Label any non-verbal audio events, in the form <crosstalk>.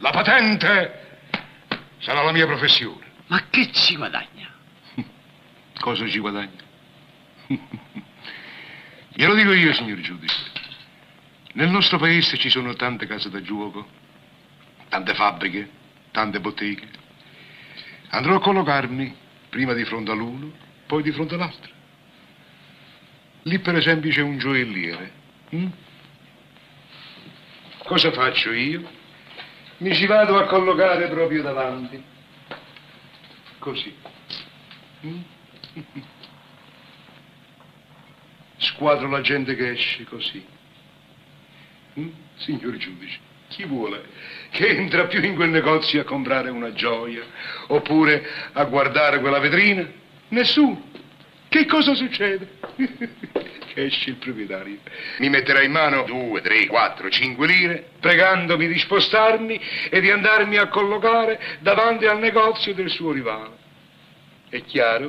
La patente sarà la mia professione. Ma che ci guadagna? <laughs> Cosa ci guadagna? <laughs> Glielo dico io, signor giudice. Nel nostro paese ci sono tante case da gioco, tante fabbriche, tante botteghe. Andrò a collocarmi prima di fronte all'uno, poi di fronte all'altro. Lì, per esempio, c'è un gioielliere. mm? Cosa faccio io? Mi ci vado a collocare proprio davanti. Così. Mm? <laughs> Squadro la gente che esce così. Mm? Signor giudice, chi vuole che entra più in quel negozio a comprare una gioia oppure a guardare quella vetrina? Nessuno. Che cosa succede? <laughs> esce il proprietario. Mi metterà in mano due, tre, quattro, cinque lire, pregandomi di spostarmi e di andarmi a collocare davanti al negozio del suo rivale. È chiaro?